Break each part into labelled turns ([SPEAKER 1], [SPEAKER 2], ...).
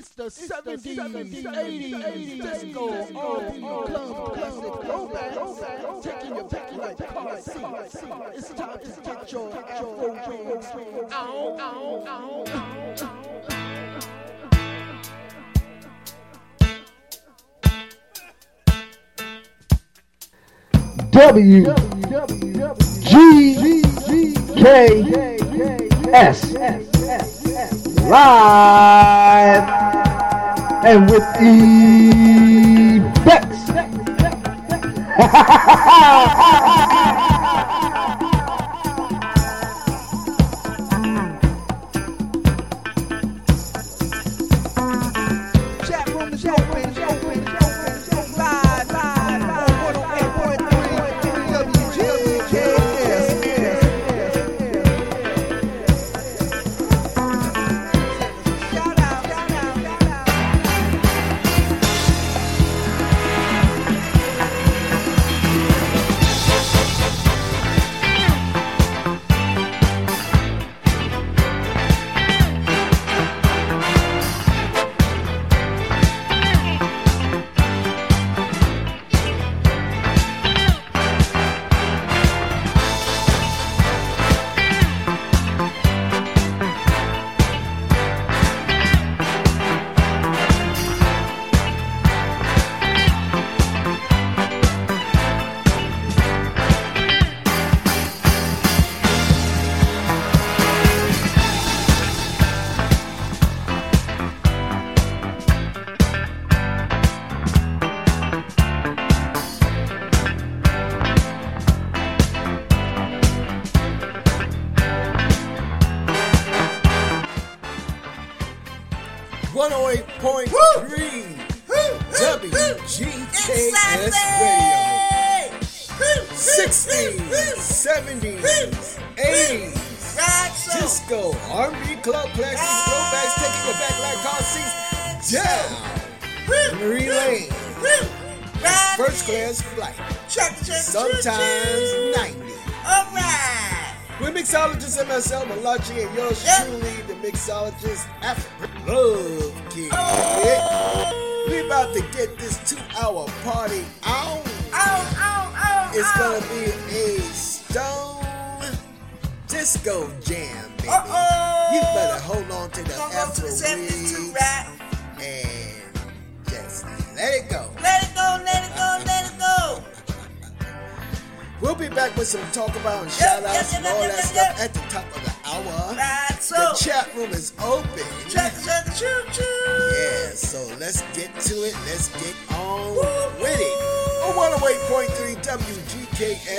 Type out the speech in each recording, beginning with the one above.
[SPEAKER 1] It's the 70s, 70s, 80s, 80s, club, classic, oh, throwback, oh, oh, taking your back like car. It's time to get your Afro on.
[SPEAKER 2] W G K S. Live and with effects.
[SPEAKER 3] Malachi, and yours yeah. truly, the mixologist, Yeah.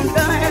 [SPEAKER 4] There. I'm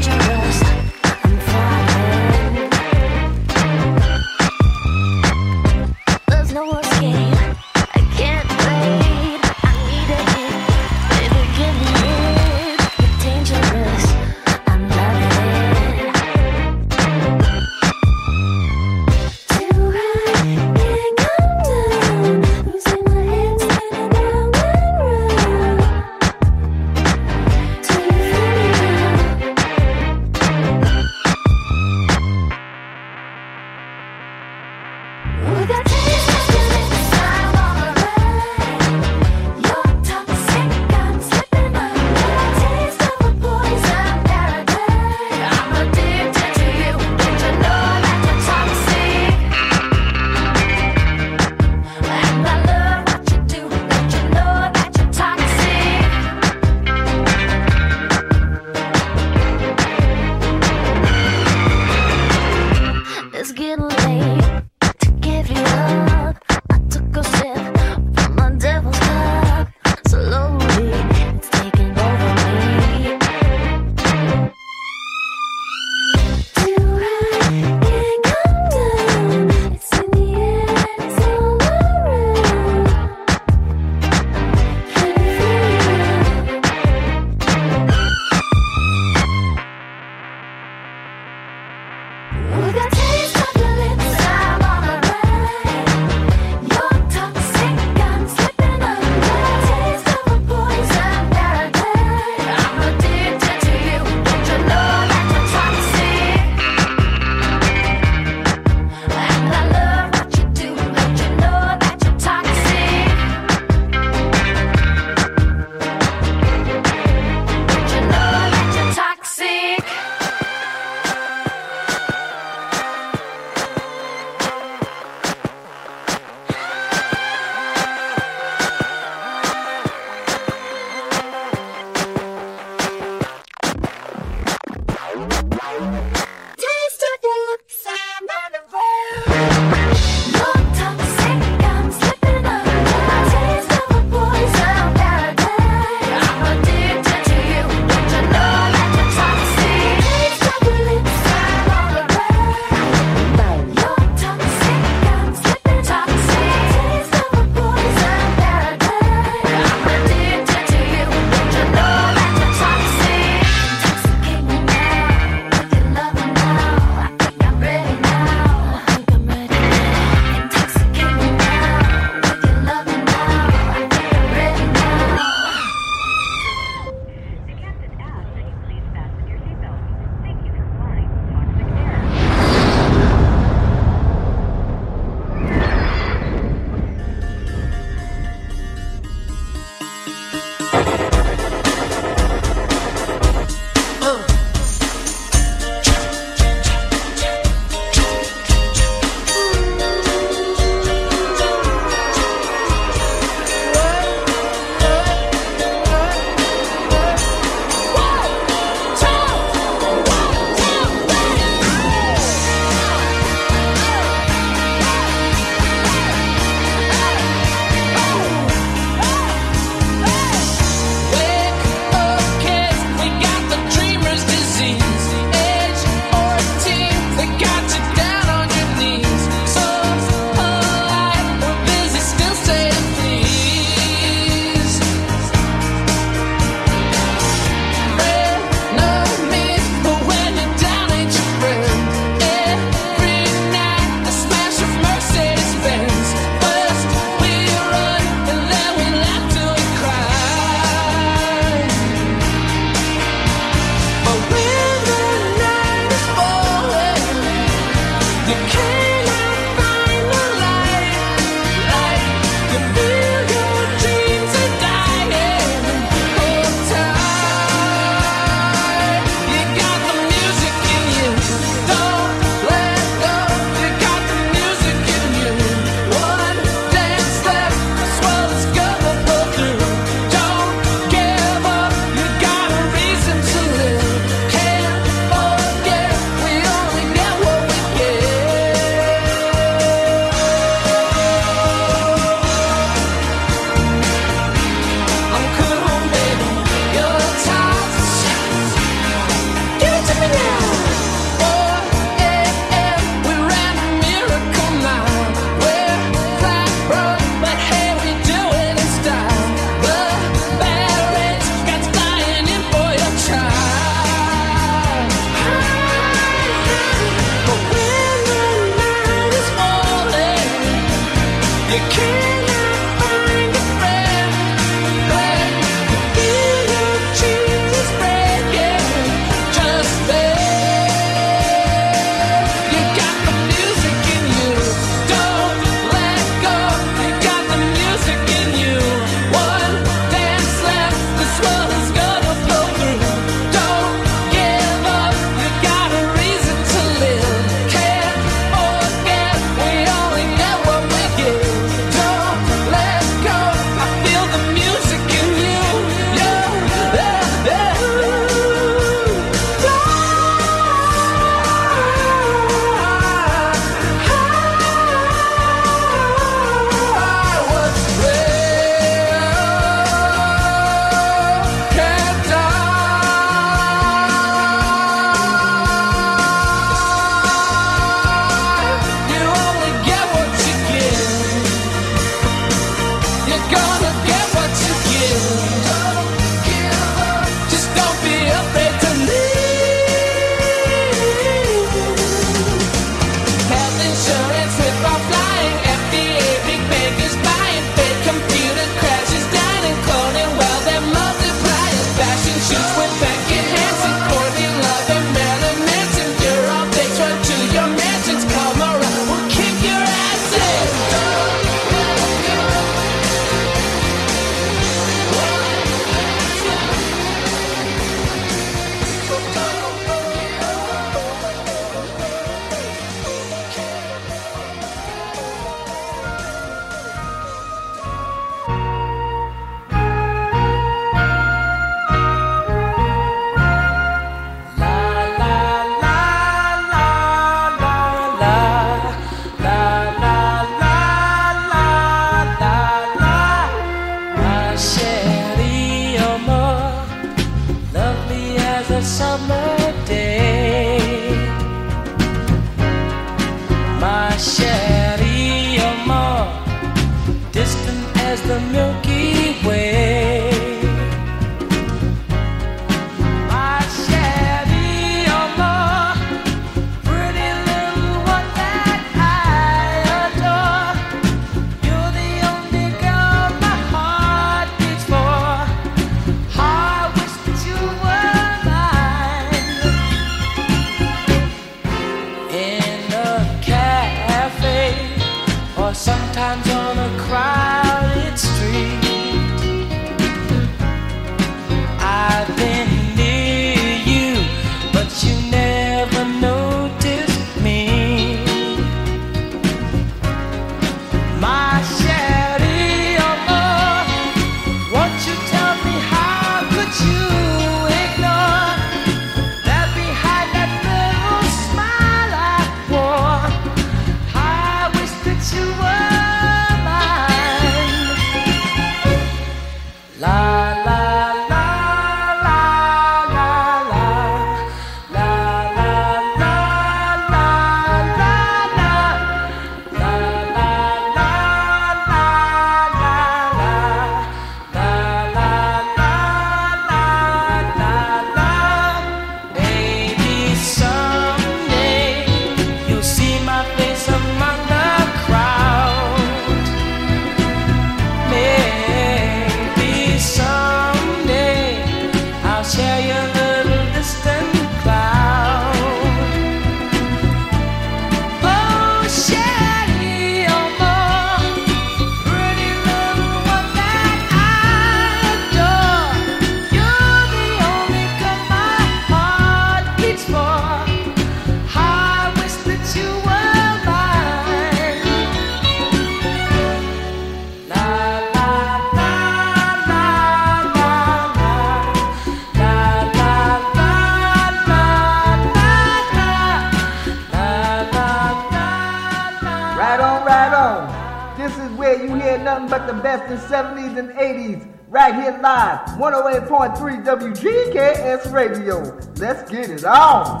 [SPEAKER 4] This is
[SPEAKER 5] where you hear nothing but the best in 70s and 80s. Right here live, 108.3 WGKS Radio. Let's get it on.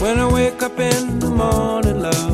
[SPEAKER 6] When I wake up in the morning, love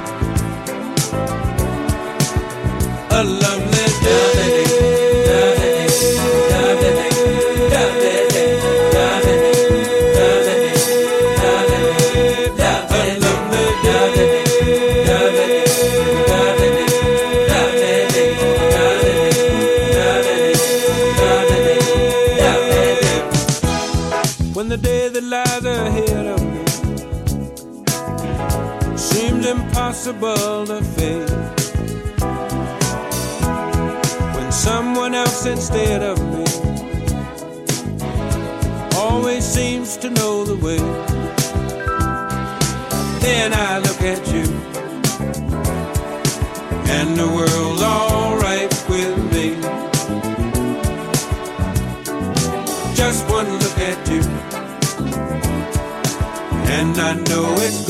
[SPEAKER 6] when I look at you. And the world's alright with me. Just one look at you. And I know it's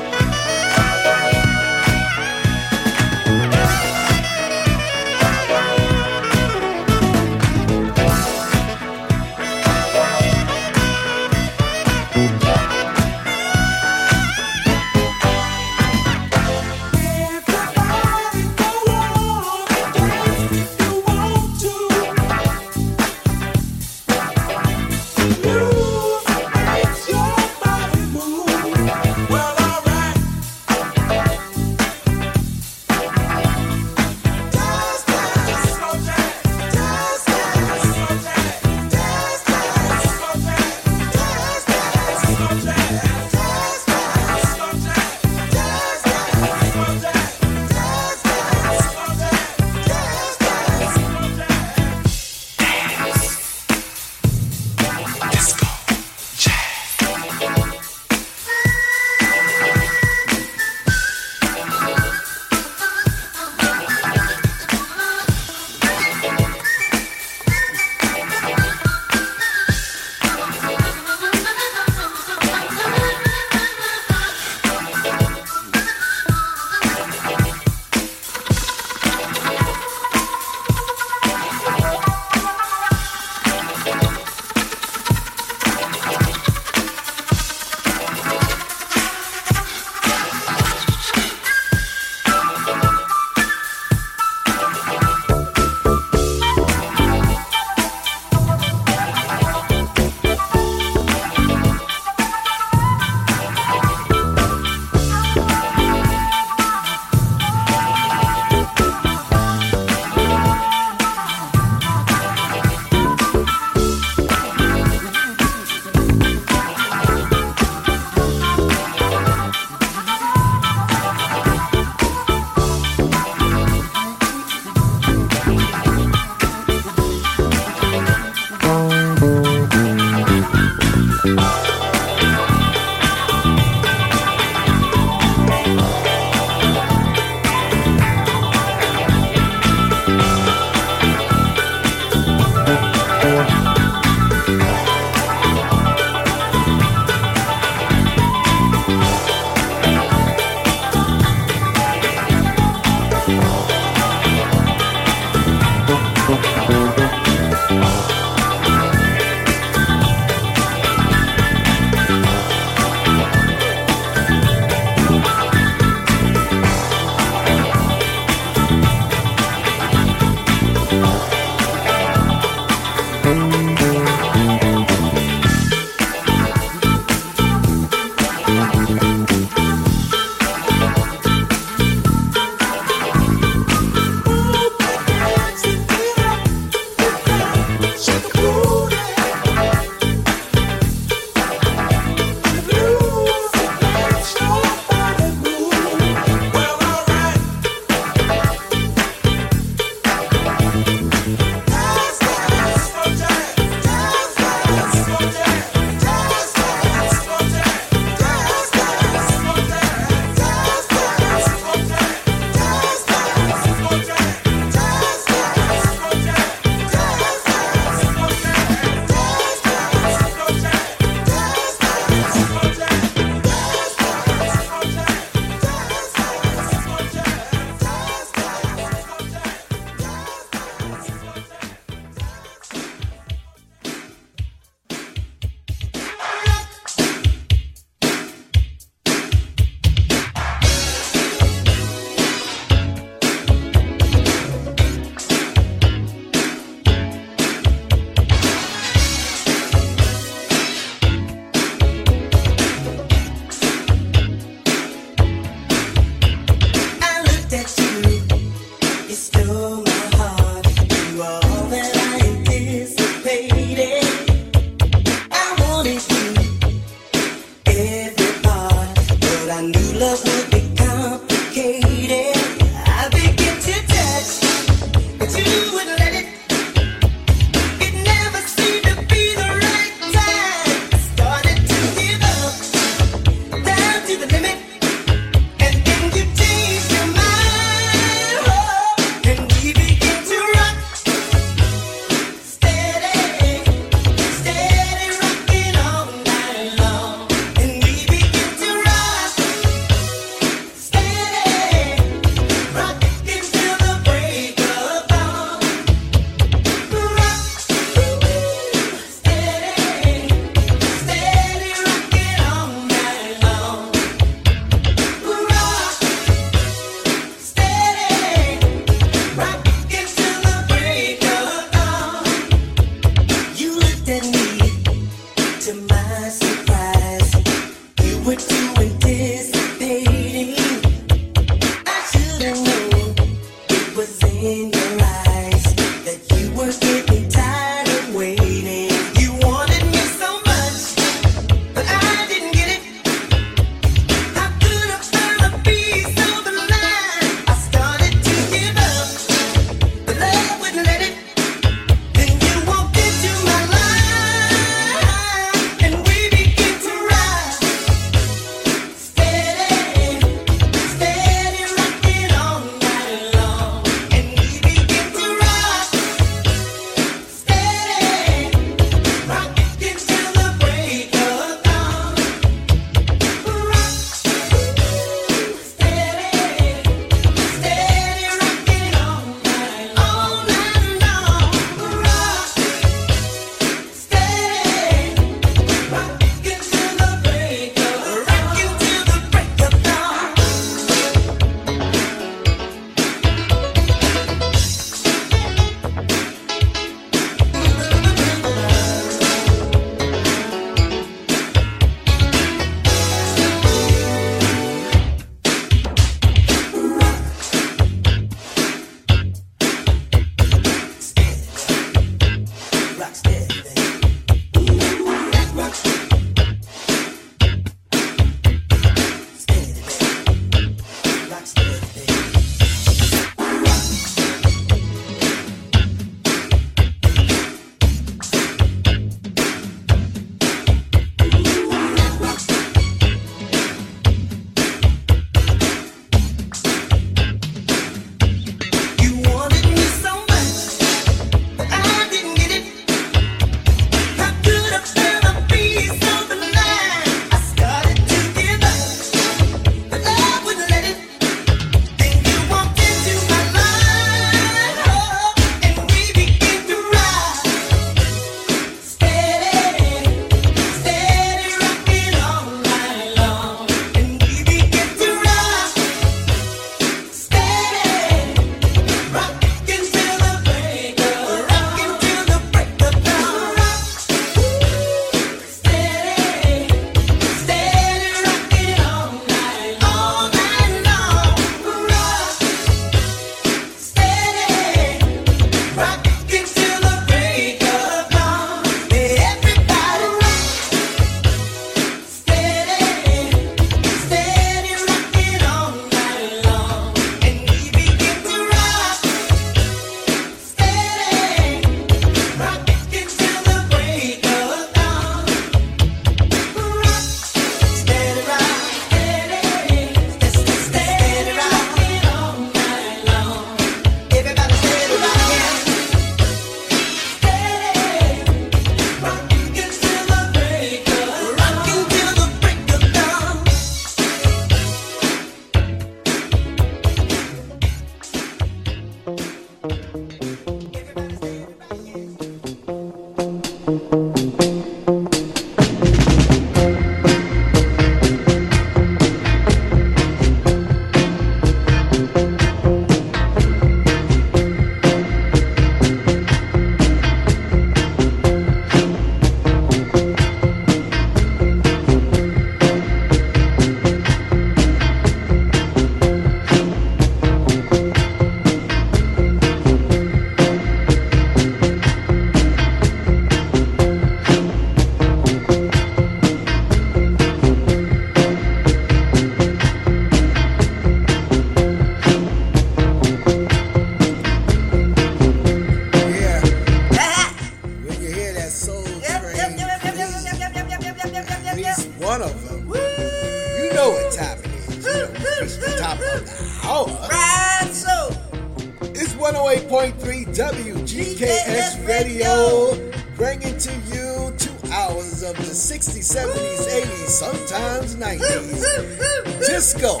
[SPEAKER 3] bringing to you two hours of the 60s, 70s, 80s, sometimes 90s. Disco,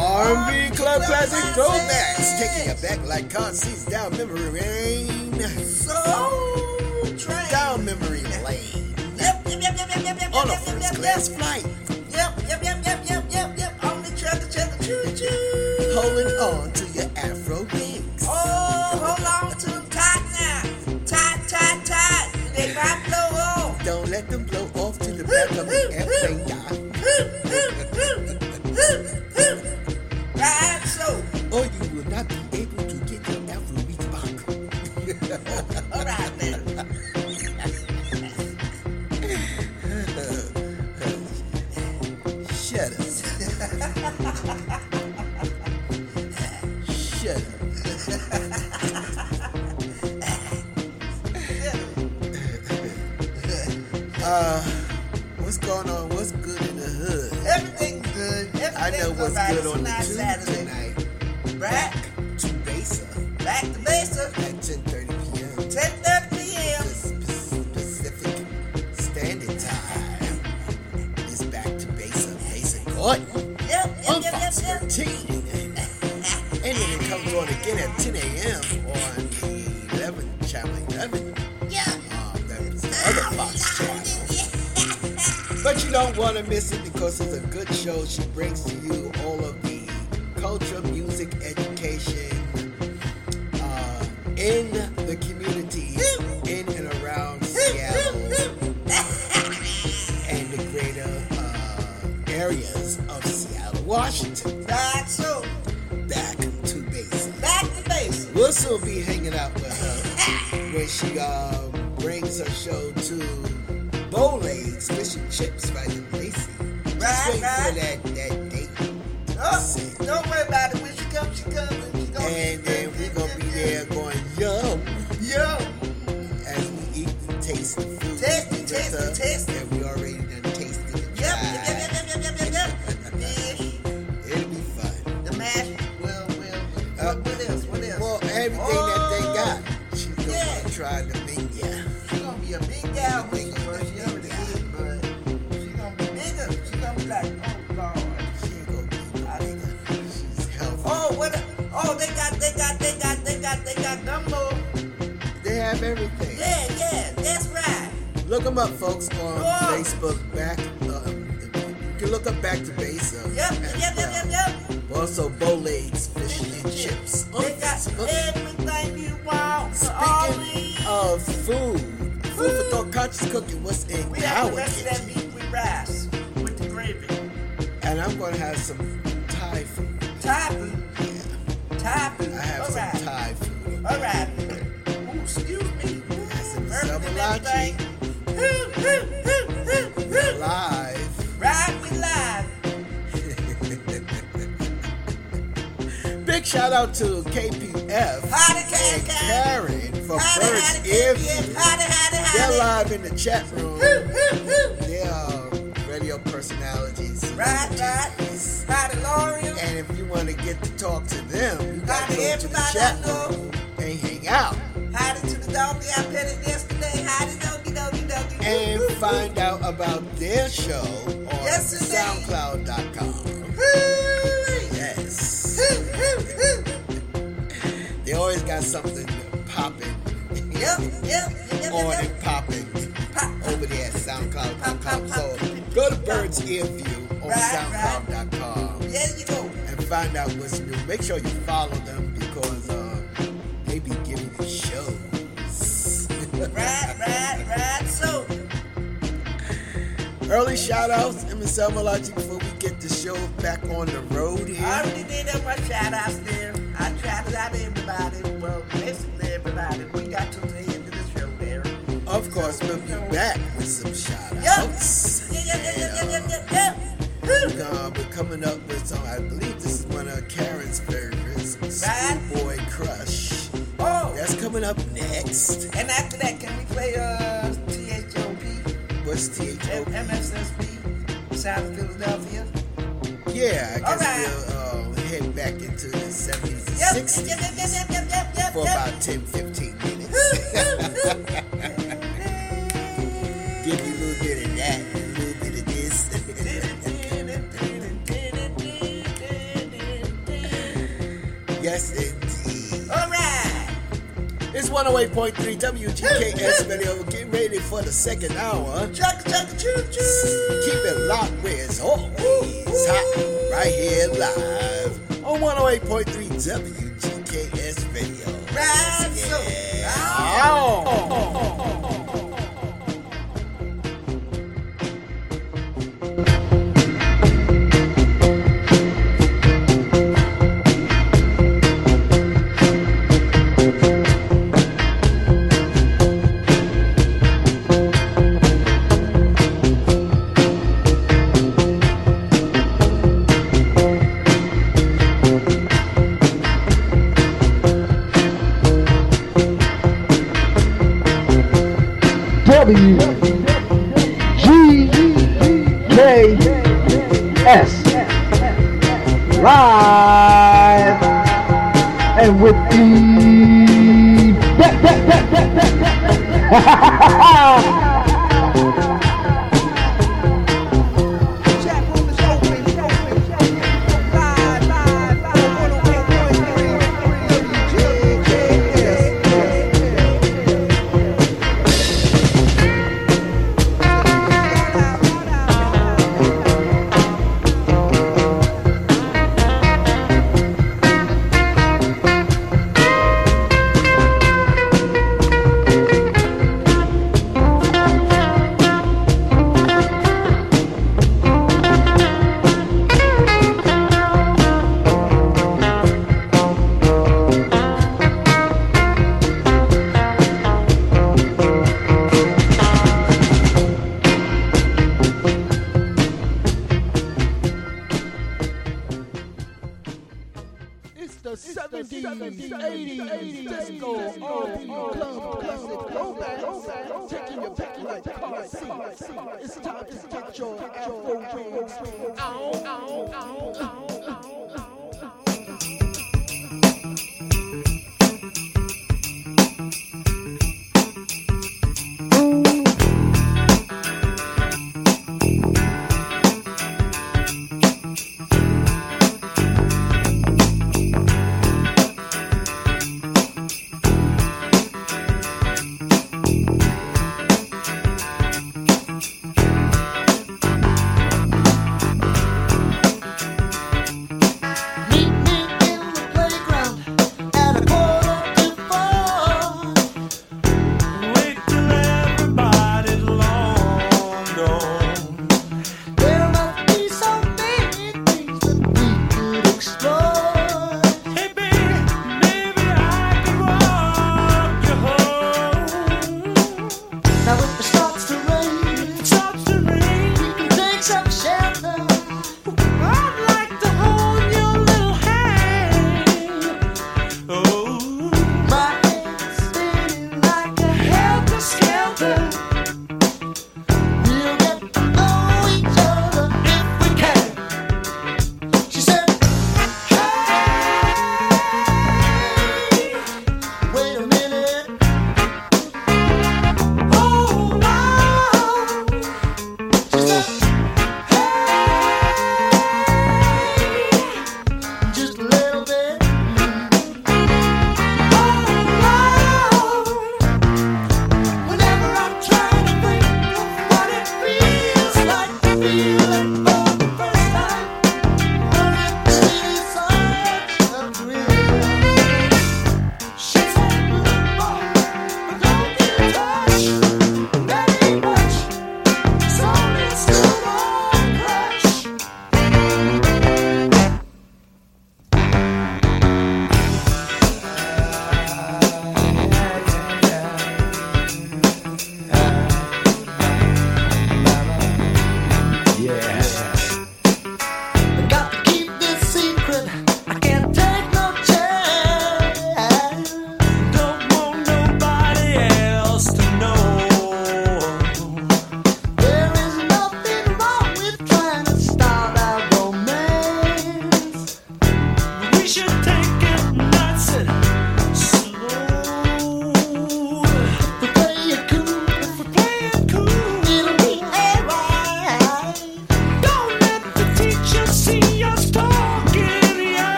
[SPEAKER 3] R&B, club classic throwbacks, taking you back like car seats down memory lane.
[SPEAKER 2] Soul train.
[SPEAKER 3] Down memory lane.
[SPEAKER 2] Yep, yep, yep, yep, yep, yep, yep.
[SPEAKER 3] On a first class flight.
[SPEAKER 2] Yep, yep, yep, yep, yep, yep, yep. On the track, the track, the choo-choo.
[SPEAKER 3] Holding on to your Afro wings.
[SPEAKER 2] Oh, hold on to
[SPEAKER 3] I know what's good on the
[SPEAKER 2] nice
[SPEAKER 3] To miss it because it's a good show. She brings to you and hang out
[SPEAKER 2] to the doggy I petted yesterday. Howdy, doggy, doggy, doggy.
[SPEAKER 3] and
[SPEAKER 2] Woo, woo,
[SPEAKER 3] find out about their show on
[SPEAKER 2] Yes, indeed.
[SPEAKER 3] SoundCloud.com. Yes. They always got something popping.
[SPEAKER 2] Yep, yep, yep,
[SPEAKER 3] on
[SPEAKER 2] yep.
[SPEAKER 3] and popping
[SPEAKER 2] Pop.
[SPEAKER 3] over there at SoundCloud.com.
[SPEAKER 2] Pop, pop,
[SPEAKER 3] So go to Bird's Ear View on
[SPEAKER 2] Right,
[SPEAKER 3] SoundCloud.com
[SPEAKER 2] There you go.
[SPEAKER 3] and find out what's new. Make sure you follow them because uh, they be giving you shows.
[SPEAKER 2] Right, right, right. So,
[SPEAKER 3] Early shout outs, MSL Malachi, before we get the show back on the road here.
[SPEAKER 2] I already did that much shout outs there. I shouted out everybody. Well, basically everybody. We got to the end of the show there.
[SPEAKER 3] Of course, we'll be back with some shout
[SPEAKER 2] Yep.
[SPEAKER 3] outs.
[SPEAKER 2] Yeah, yeah, yeah, yeah, yeah, yeah, yeah. Woo.
[SPEAKER 3] Uh, we're coming up with some, I believe this is one of Karen's favorites,
[SPEAKER 2] Right.
[SPEAKER 3] Schoolboy Crush.
[SPEAKER 2] Oh,
[SPEAKER 3] That's coming up next.
[SPEAKER 2] and after that, can we play uh TSOP,
[SPEAKER 3] What's THO?
[SPEAKER 2] M- MFSB, Sound of Philadelphia?
[SPEAKER 3] Yeah, I guess
[SPEAKER 2] right.
[SPEAKER 3] we'll uh, head back into the 70s and
[SPEAKER 2] Yep,
[SPEAKER 3] 60s
[SPEAKER 2] yep, yep, yep, yep, yep, yep, yep,
[SPEAKER 3] for about 10, 15 minutes. Give you a little bit of that, a little bit of this. yes, indeed. It's 108.3 WGKS Radio. Get ready for the second hour.
[SPEAKER 2] Chuck, chuck, choo, choo.
[SPEAKER 3] Keep it locked where it's always hot. Right here live on 108.3 WGKS Radio.
[SPEAKER 2] Right, so.
[SPEAKER 3] Yeah.
[SPEAKER 2] Oh.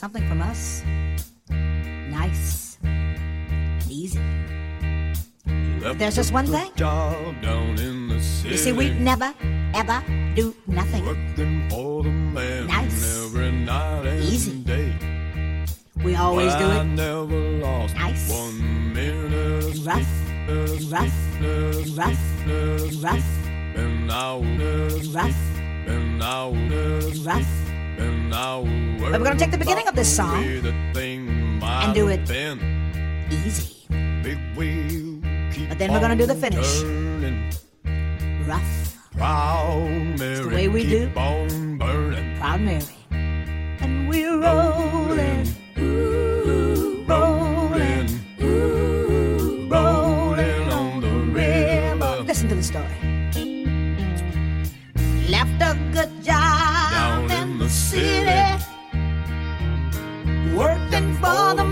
[SPEAKER 7] You
[SPEAKER 4] might like to hear something from us? Nice. and Easy. There's just one thing.
[SPEAKER 8] Job down in the city.
[SPEAKER 4] You see, we never, ever do nothing.
[SPEAKER 8] Working for the man
[SPEAKER 4] Nice.
[SPEAKER 8] and
[SPEAKER 4] Easy.
[SPEAKER 8] day.
[SPEAKER 4] We always
[SPEAKER 8] well,
[SPEAKER 4] do
[SPEAKER 8] I
[SPEAKER 4] it
[SPEAKER 8] never lost
[SPEAKER 4] Nice.
[SPEAKER 8] one minute of
[SPEAKER 4] rough,
[SPEAKER 8] sleep,
[SPEAKER 4] rough,
[SPEAKER 8] sleep,
[SPEAKER 4] rough,
[SPEAKER 8] sleep,
[SPEAKER 4] rough,
[SPEAKER 8] And
[SPEAKER 4] rough,
[SPEAKER 8] and
[SPEAKER 4] rough. But we're gonna take the beginning of this song
[SPEAKER 8] and
[SPEAKER 4] do it easy.
[SPEAKER 8] Big wheel keep
[SPEAKER 4] But then we're gonna do the finish. Rough,
[SPEAKER 8] Proud Mary,
[SPEAKER 4] the way we do. proud Mary. And we're rolling, ooh, for the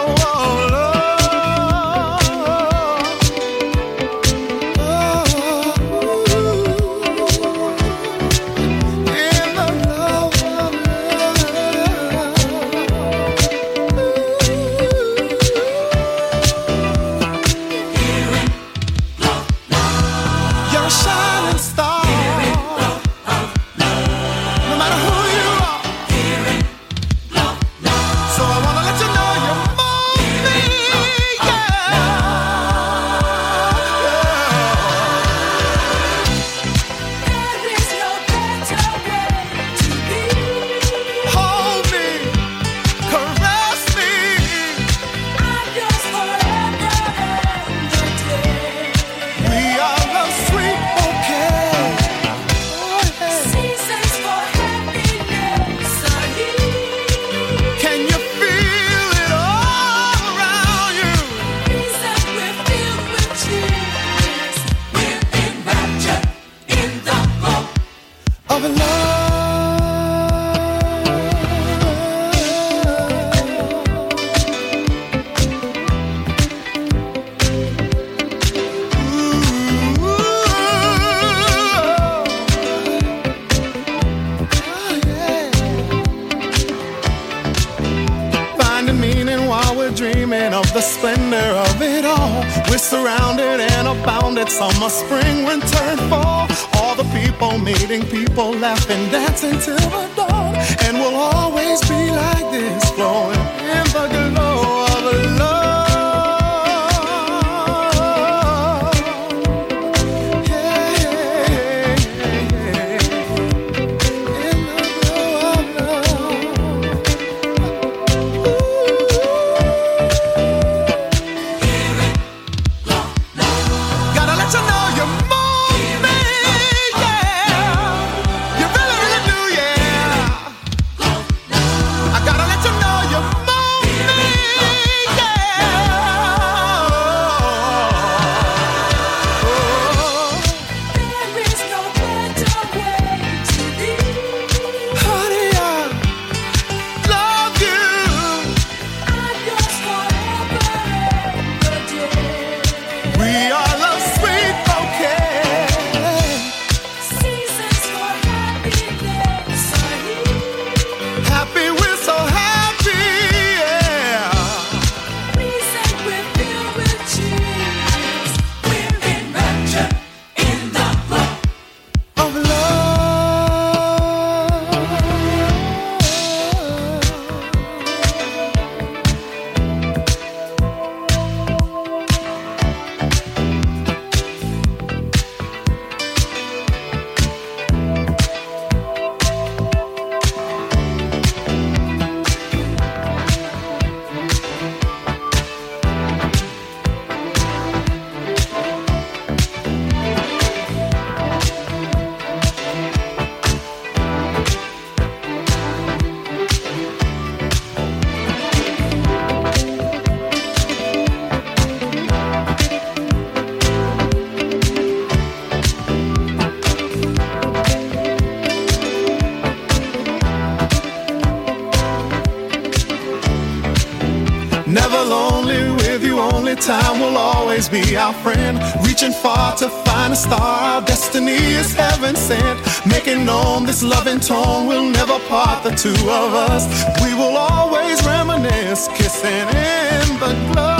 [SPEAKER 9] our friend. Reaching far to find a star, our destiny is heaven sent. Making known this loving tone We'll never part the two of us. We will always reminisce, kissing in the glow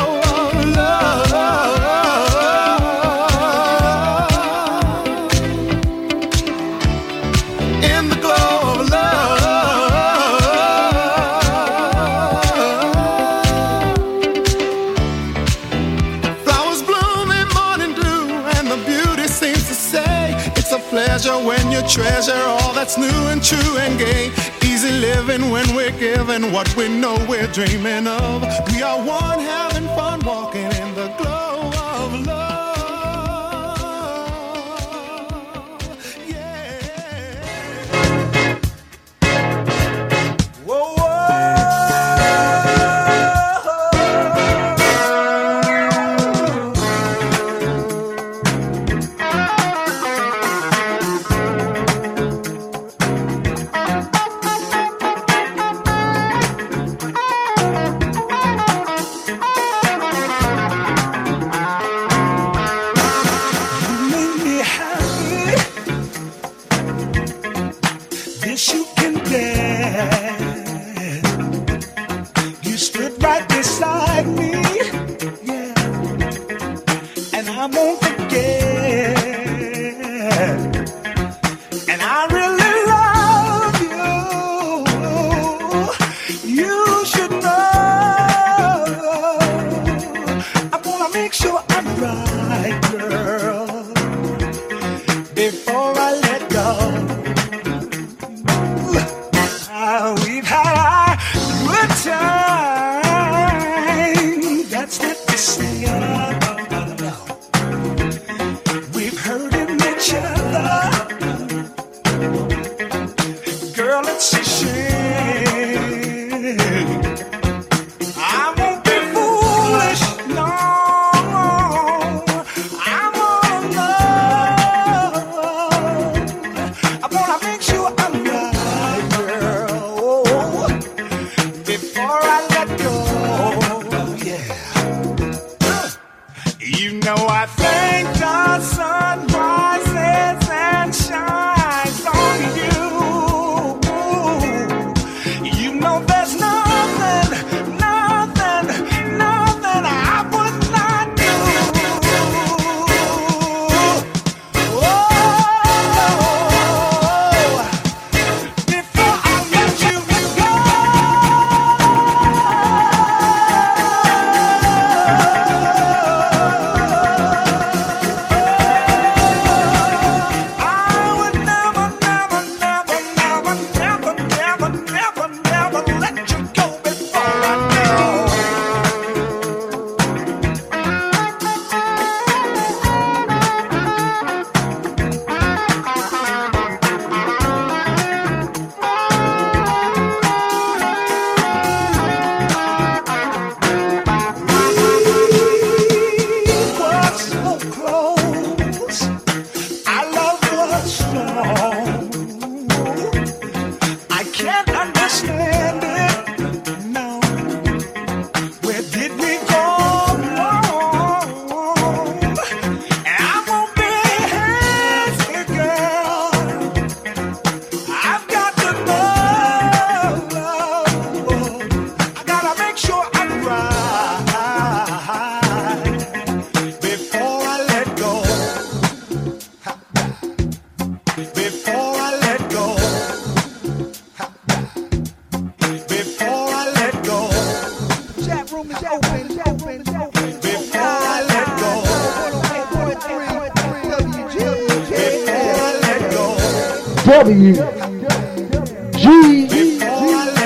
[SPEAKER 5] treasure all that's new and true and gay. Easy living when we're given what we know we're dreaming of. We are one having fun walking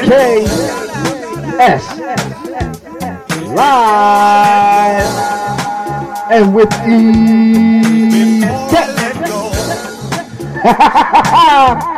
[SPEAKER 1] KS Live. And with
[SPEAKER 3] E.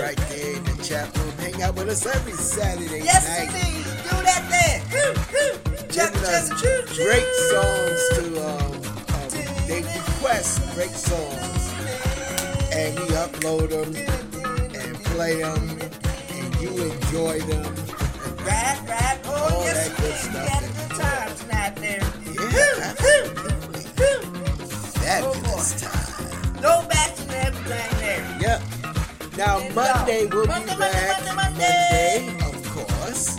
[SPEAKER 2] right
[SPEAKER 3] there in the chat room. Hang out with us every Saturday
[SPEAKER 2] Yes
[SPEAKER 3] night.
[SPEAKER 2] indeed. Do that thing. Check,
[SPEAKER 3] us
[SPEAKER 2] check, choo, choo.
[SPEAKER 3] great songs to um, um, they request great songs, and we upload them and play them, and you enjoy them.
[SPEAKER 2] Right, right. Oh,
[SPEAKER 3] All
[SPEAKER 2] yes
[SPEAKER 3] that good stuff.
[SPEAKER 2] We had a good time tonight there.
[SPEAKER 3] Yeah, Fabulous time.
[SPEAKER 2] No
[SPEAKER 3] Now Monday we'll
[SPEAKER 2] Monday,
[SPEAKER 3] be
[SPEAKER 2] Monday,
[SPEAKER 3] back.
[SPEAKER 2] Monday, Monday.
[SPEAKER 3] of course.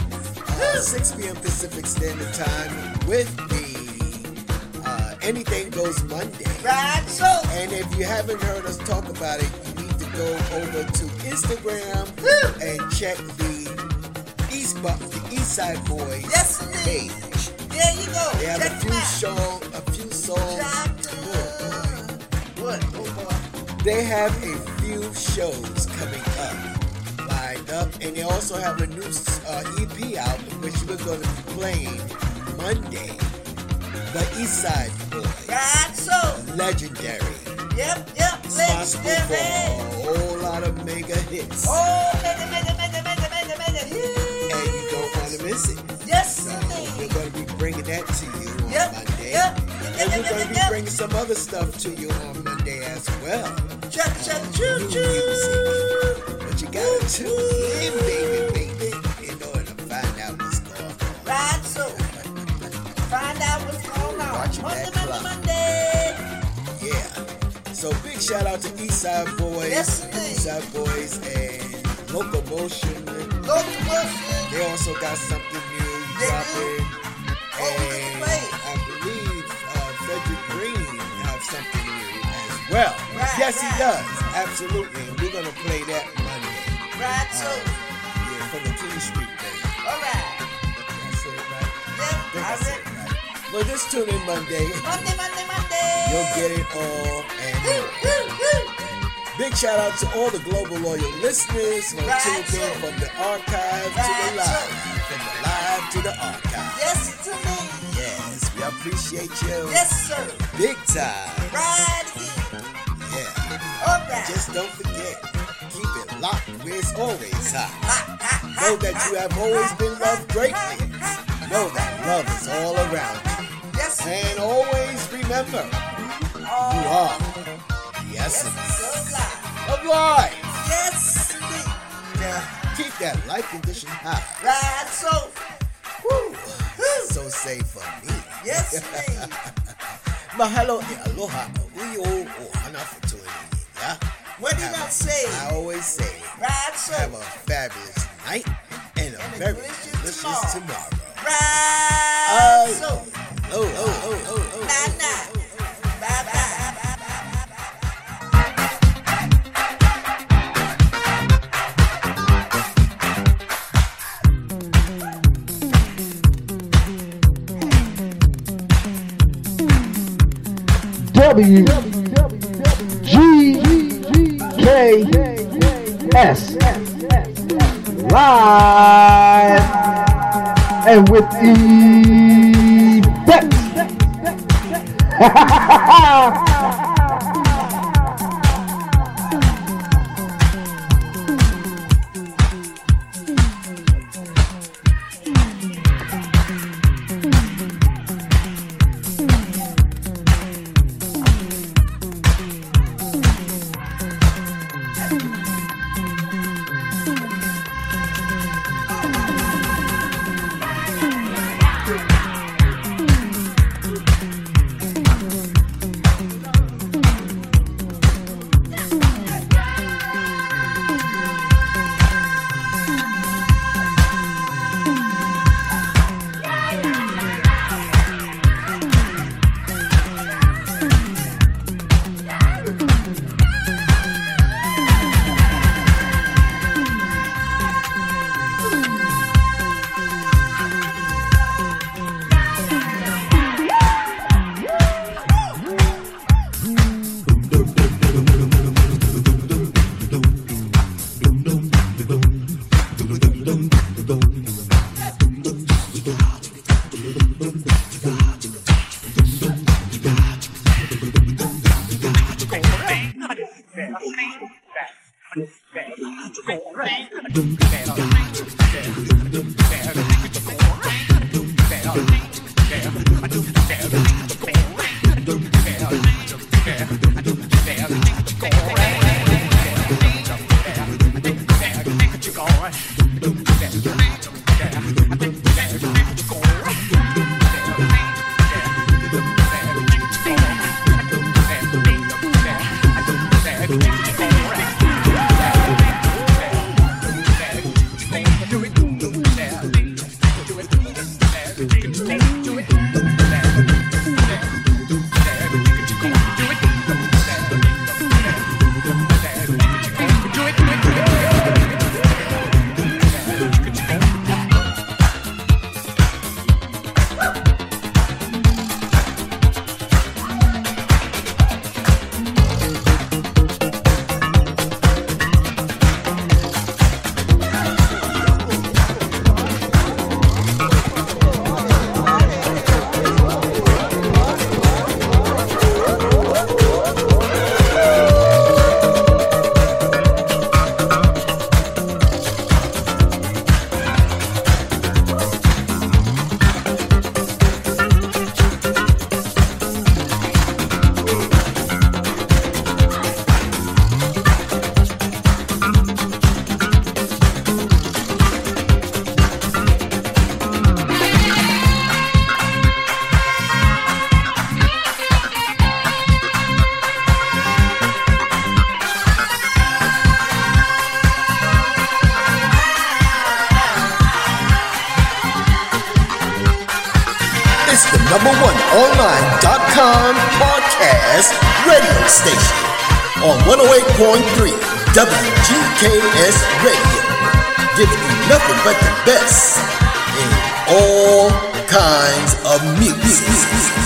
[SPEAKER 3] Uh, 6 p.m. Pacific Standard Time with the uh, Anything Goes Monday.
[SPEAKER 2] Right, so.
[SPEAKER 3] And if you haven't heard us talk about it, you need to go over to Instagram and check the East the East Side Boys
[SPEAKER 2] Yes,
[SPEAKER 3] page.
[SPEAKER 2] There you go.
[SPEAKER 3] They have
[SPEAKER 2] Check
[SPEAKER 3] a few
[SPEAKER 2] out.
[SPEAKER 3] show, a few songs.
[SPEAKER 2] What? Oh, boy.
[SPEAKER 3] They have a few shows coming up, lined up, and they also have a new uh, EP out, which we're going to be playing Monday. The East Side Boys.
[SPEAKER 2] Right, so.
[SPEAKER 3] Legendary.
[SPEAKER 2] Yep, yep.
[SPEAKER 3] Responsible for a whole lot of mega hits.
[SPEAKER 2] Oh, mega, mega, mega, mega, mega, mega.
[SPEAKER 3] And you don't want to miss it.
[SPEAKER 2] Yes,
[SPEAKER 3] So
[SPEAKER 2] indeed.
[SPEAKER 3] we're going to be bringing that to you we're gonna be bringing some other stuff to you on Monday as well.
[SPEAKER 2] Check, choo, choo.
[SPEAKER 3] But you got to tune in, baby, baby, in order to find out what's going on.
[SPEAKER 2] Right, so. Find out what's going on.
[SPEAKER 3] Watching
[SPEAKER 2] Monday,
[SPEAKER 3] that
[SPEAKER 2] Monday,
[SPEAKER 3] clock.
[SPEAKER 2] Monday.
[SPEAKER 3] Yeah. So big shout out to Eastside Boys,
[SPEAKER 2] Yes.
[SPEAKER 3] Eastside Boys, and Locomotion.
[SPEAKER 2] Locomotion.
[SPEAKER 3] They also got something new dropping.
[SPEAKER 2] Oh,
[SPEAKER 3] And have something new as well.
[SPEAKER 2] Right,
[SPEAKER 3] yes, he does. Absolutely. And we're going to play that Monday.
[SPEAKER 2] Right, uh, so.
[SPEAKER 3] Yeah, from the King Street thing.
[SPEAKER 2] All right.
[SPEAKER 3] That's it, right?
[SPEAKER 2] Yep,
[SPEAKER 3] I that's it, right? Well, just tune in Monday.
[SPEAKER 2] Monday, Monday, Monday.
[SPEAKER 3] You'll get it all and more. Big shout out to all the global loyal listeners who
[SPEAKER 2] Right,
[SPEAKER 3] tuned in from the archive to the live. From the live to the archive.
[SPEAKER 2] Yes, to me.
[SPEAKER 3] Yes, we appreciate you.
[SPEAKER 2] Yes, sir.
[SPEAKER 3] Big time.
[SPEAKER 2] Right again.
[SPEAKER 3] Yeah.
[SPEAKER 2] All right.
[SPEAKER 3] Just don't forget, keep it locked where it's always hot.
[SPEAKER 2] Hot, hot, hot,
[SPEAKER 3] Know that you have always been loved greatly. Know that love is all around you.
[SPEAKER 2] Yes,
[SPEAKER 3] And always remember, you oh. are the essence
[SPEAKER 2] life.
[SPEAKER 3] of life.
[SPEAKER 2] Yes, indeed.
[SPEAKER 3] Now, keep that life condition high.
[SPEAKER 2] Right, so.
[SPEAKER 3] Woo. So safe for me.
[SPEAKER 2] Yes, indeed.
[SPEAKER 3] Mahalo e aloha uyo oh, ohana for tuning in, yeah?
[SPEAKER 2] What did I say?
[SPEAKER 3] I always say,
[SPEAKER 2] Right, so.
[SPEAKER 3] have a fabulous night and a very delicious tomorrow.
[SPEAKER 2] Right,
[SPEAKER 3] Oh.
[SPEAKER 2] so.
[SPEAKER 3] Oh, oh, oh, oh, oh.
[SPEAKER 2] Nah, nah.
[SPEAKER 1] W G K S live and with effect.
[SPEAKER 3] station on 108.3 WGKS Radio. Giving you nothing but the best in all kinds of music.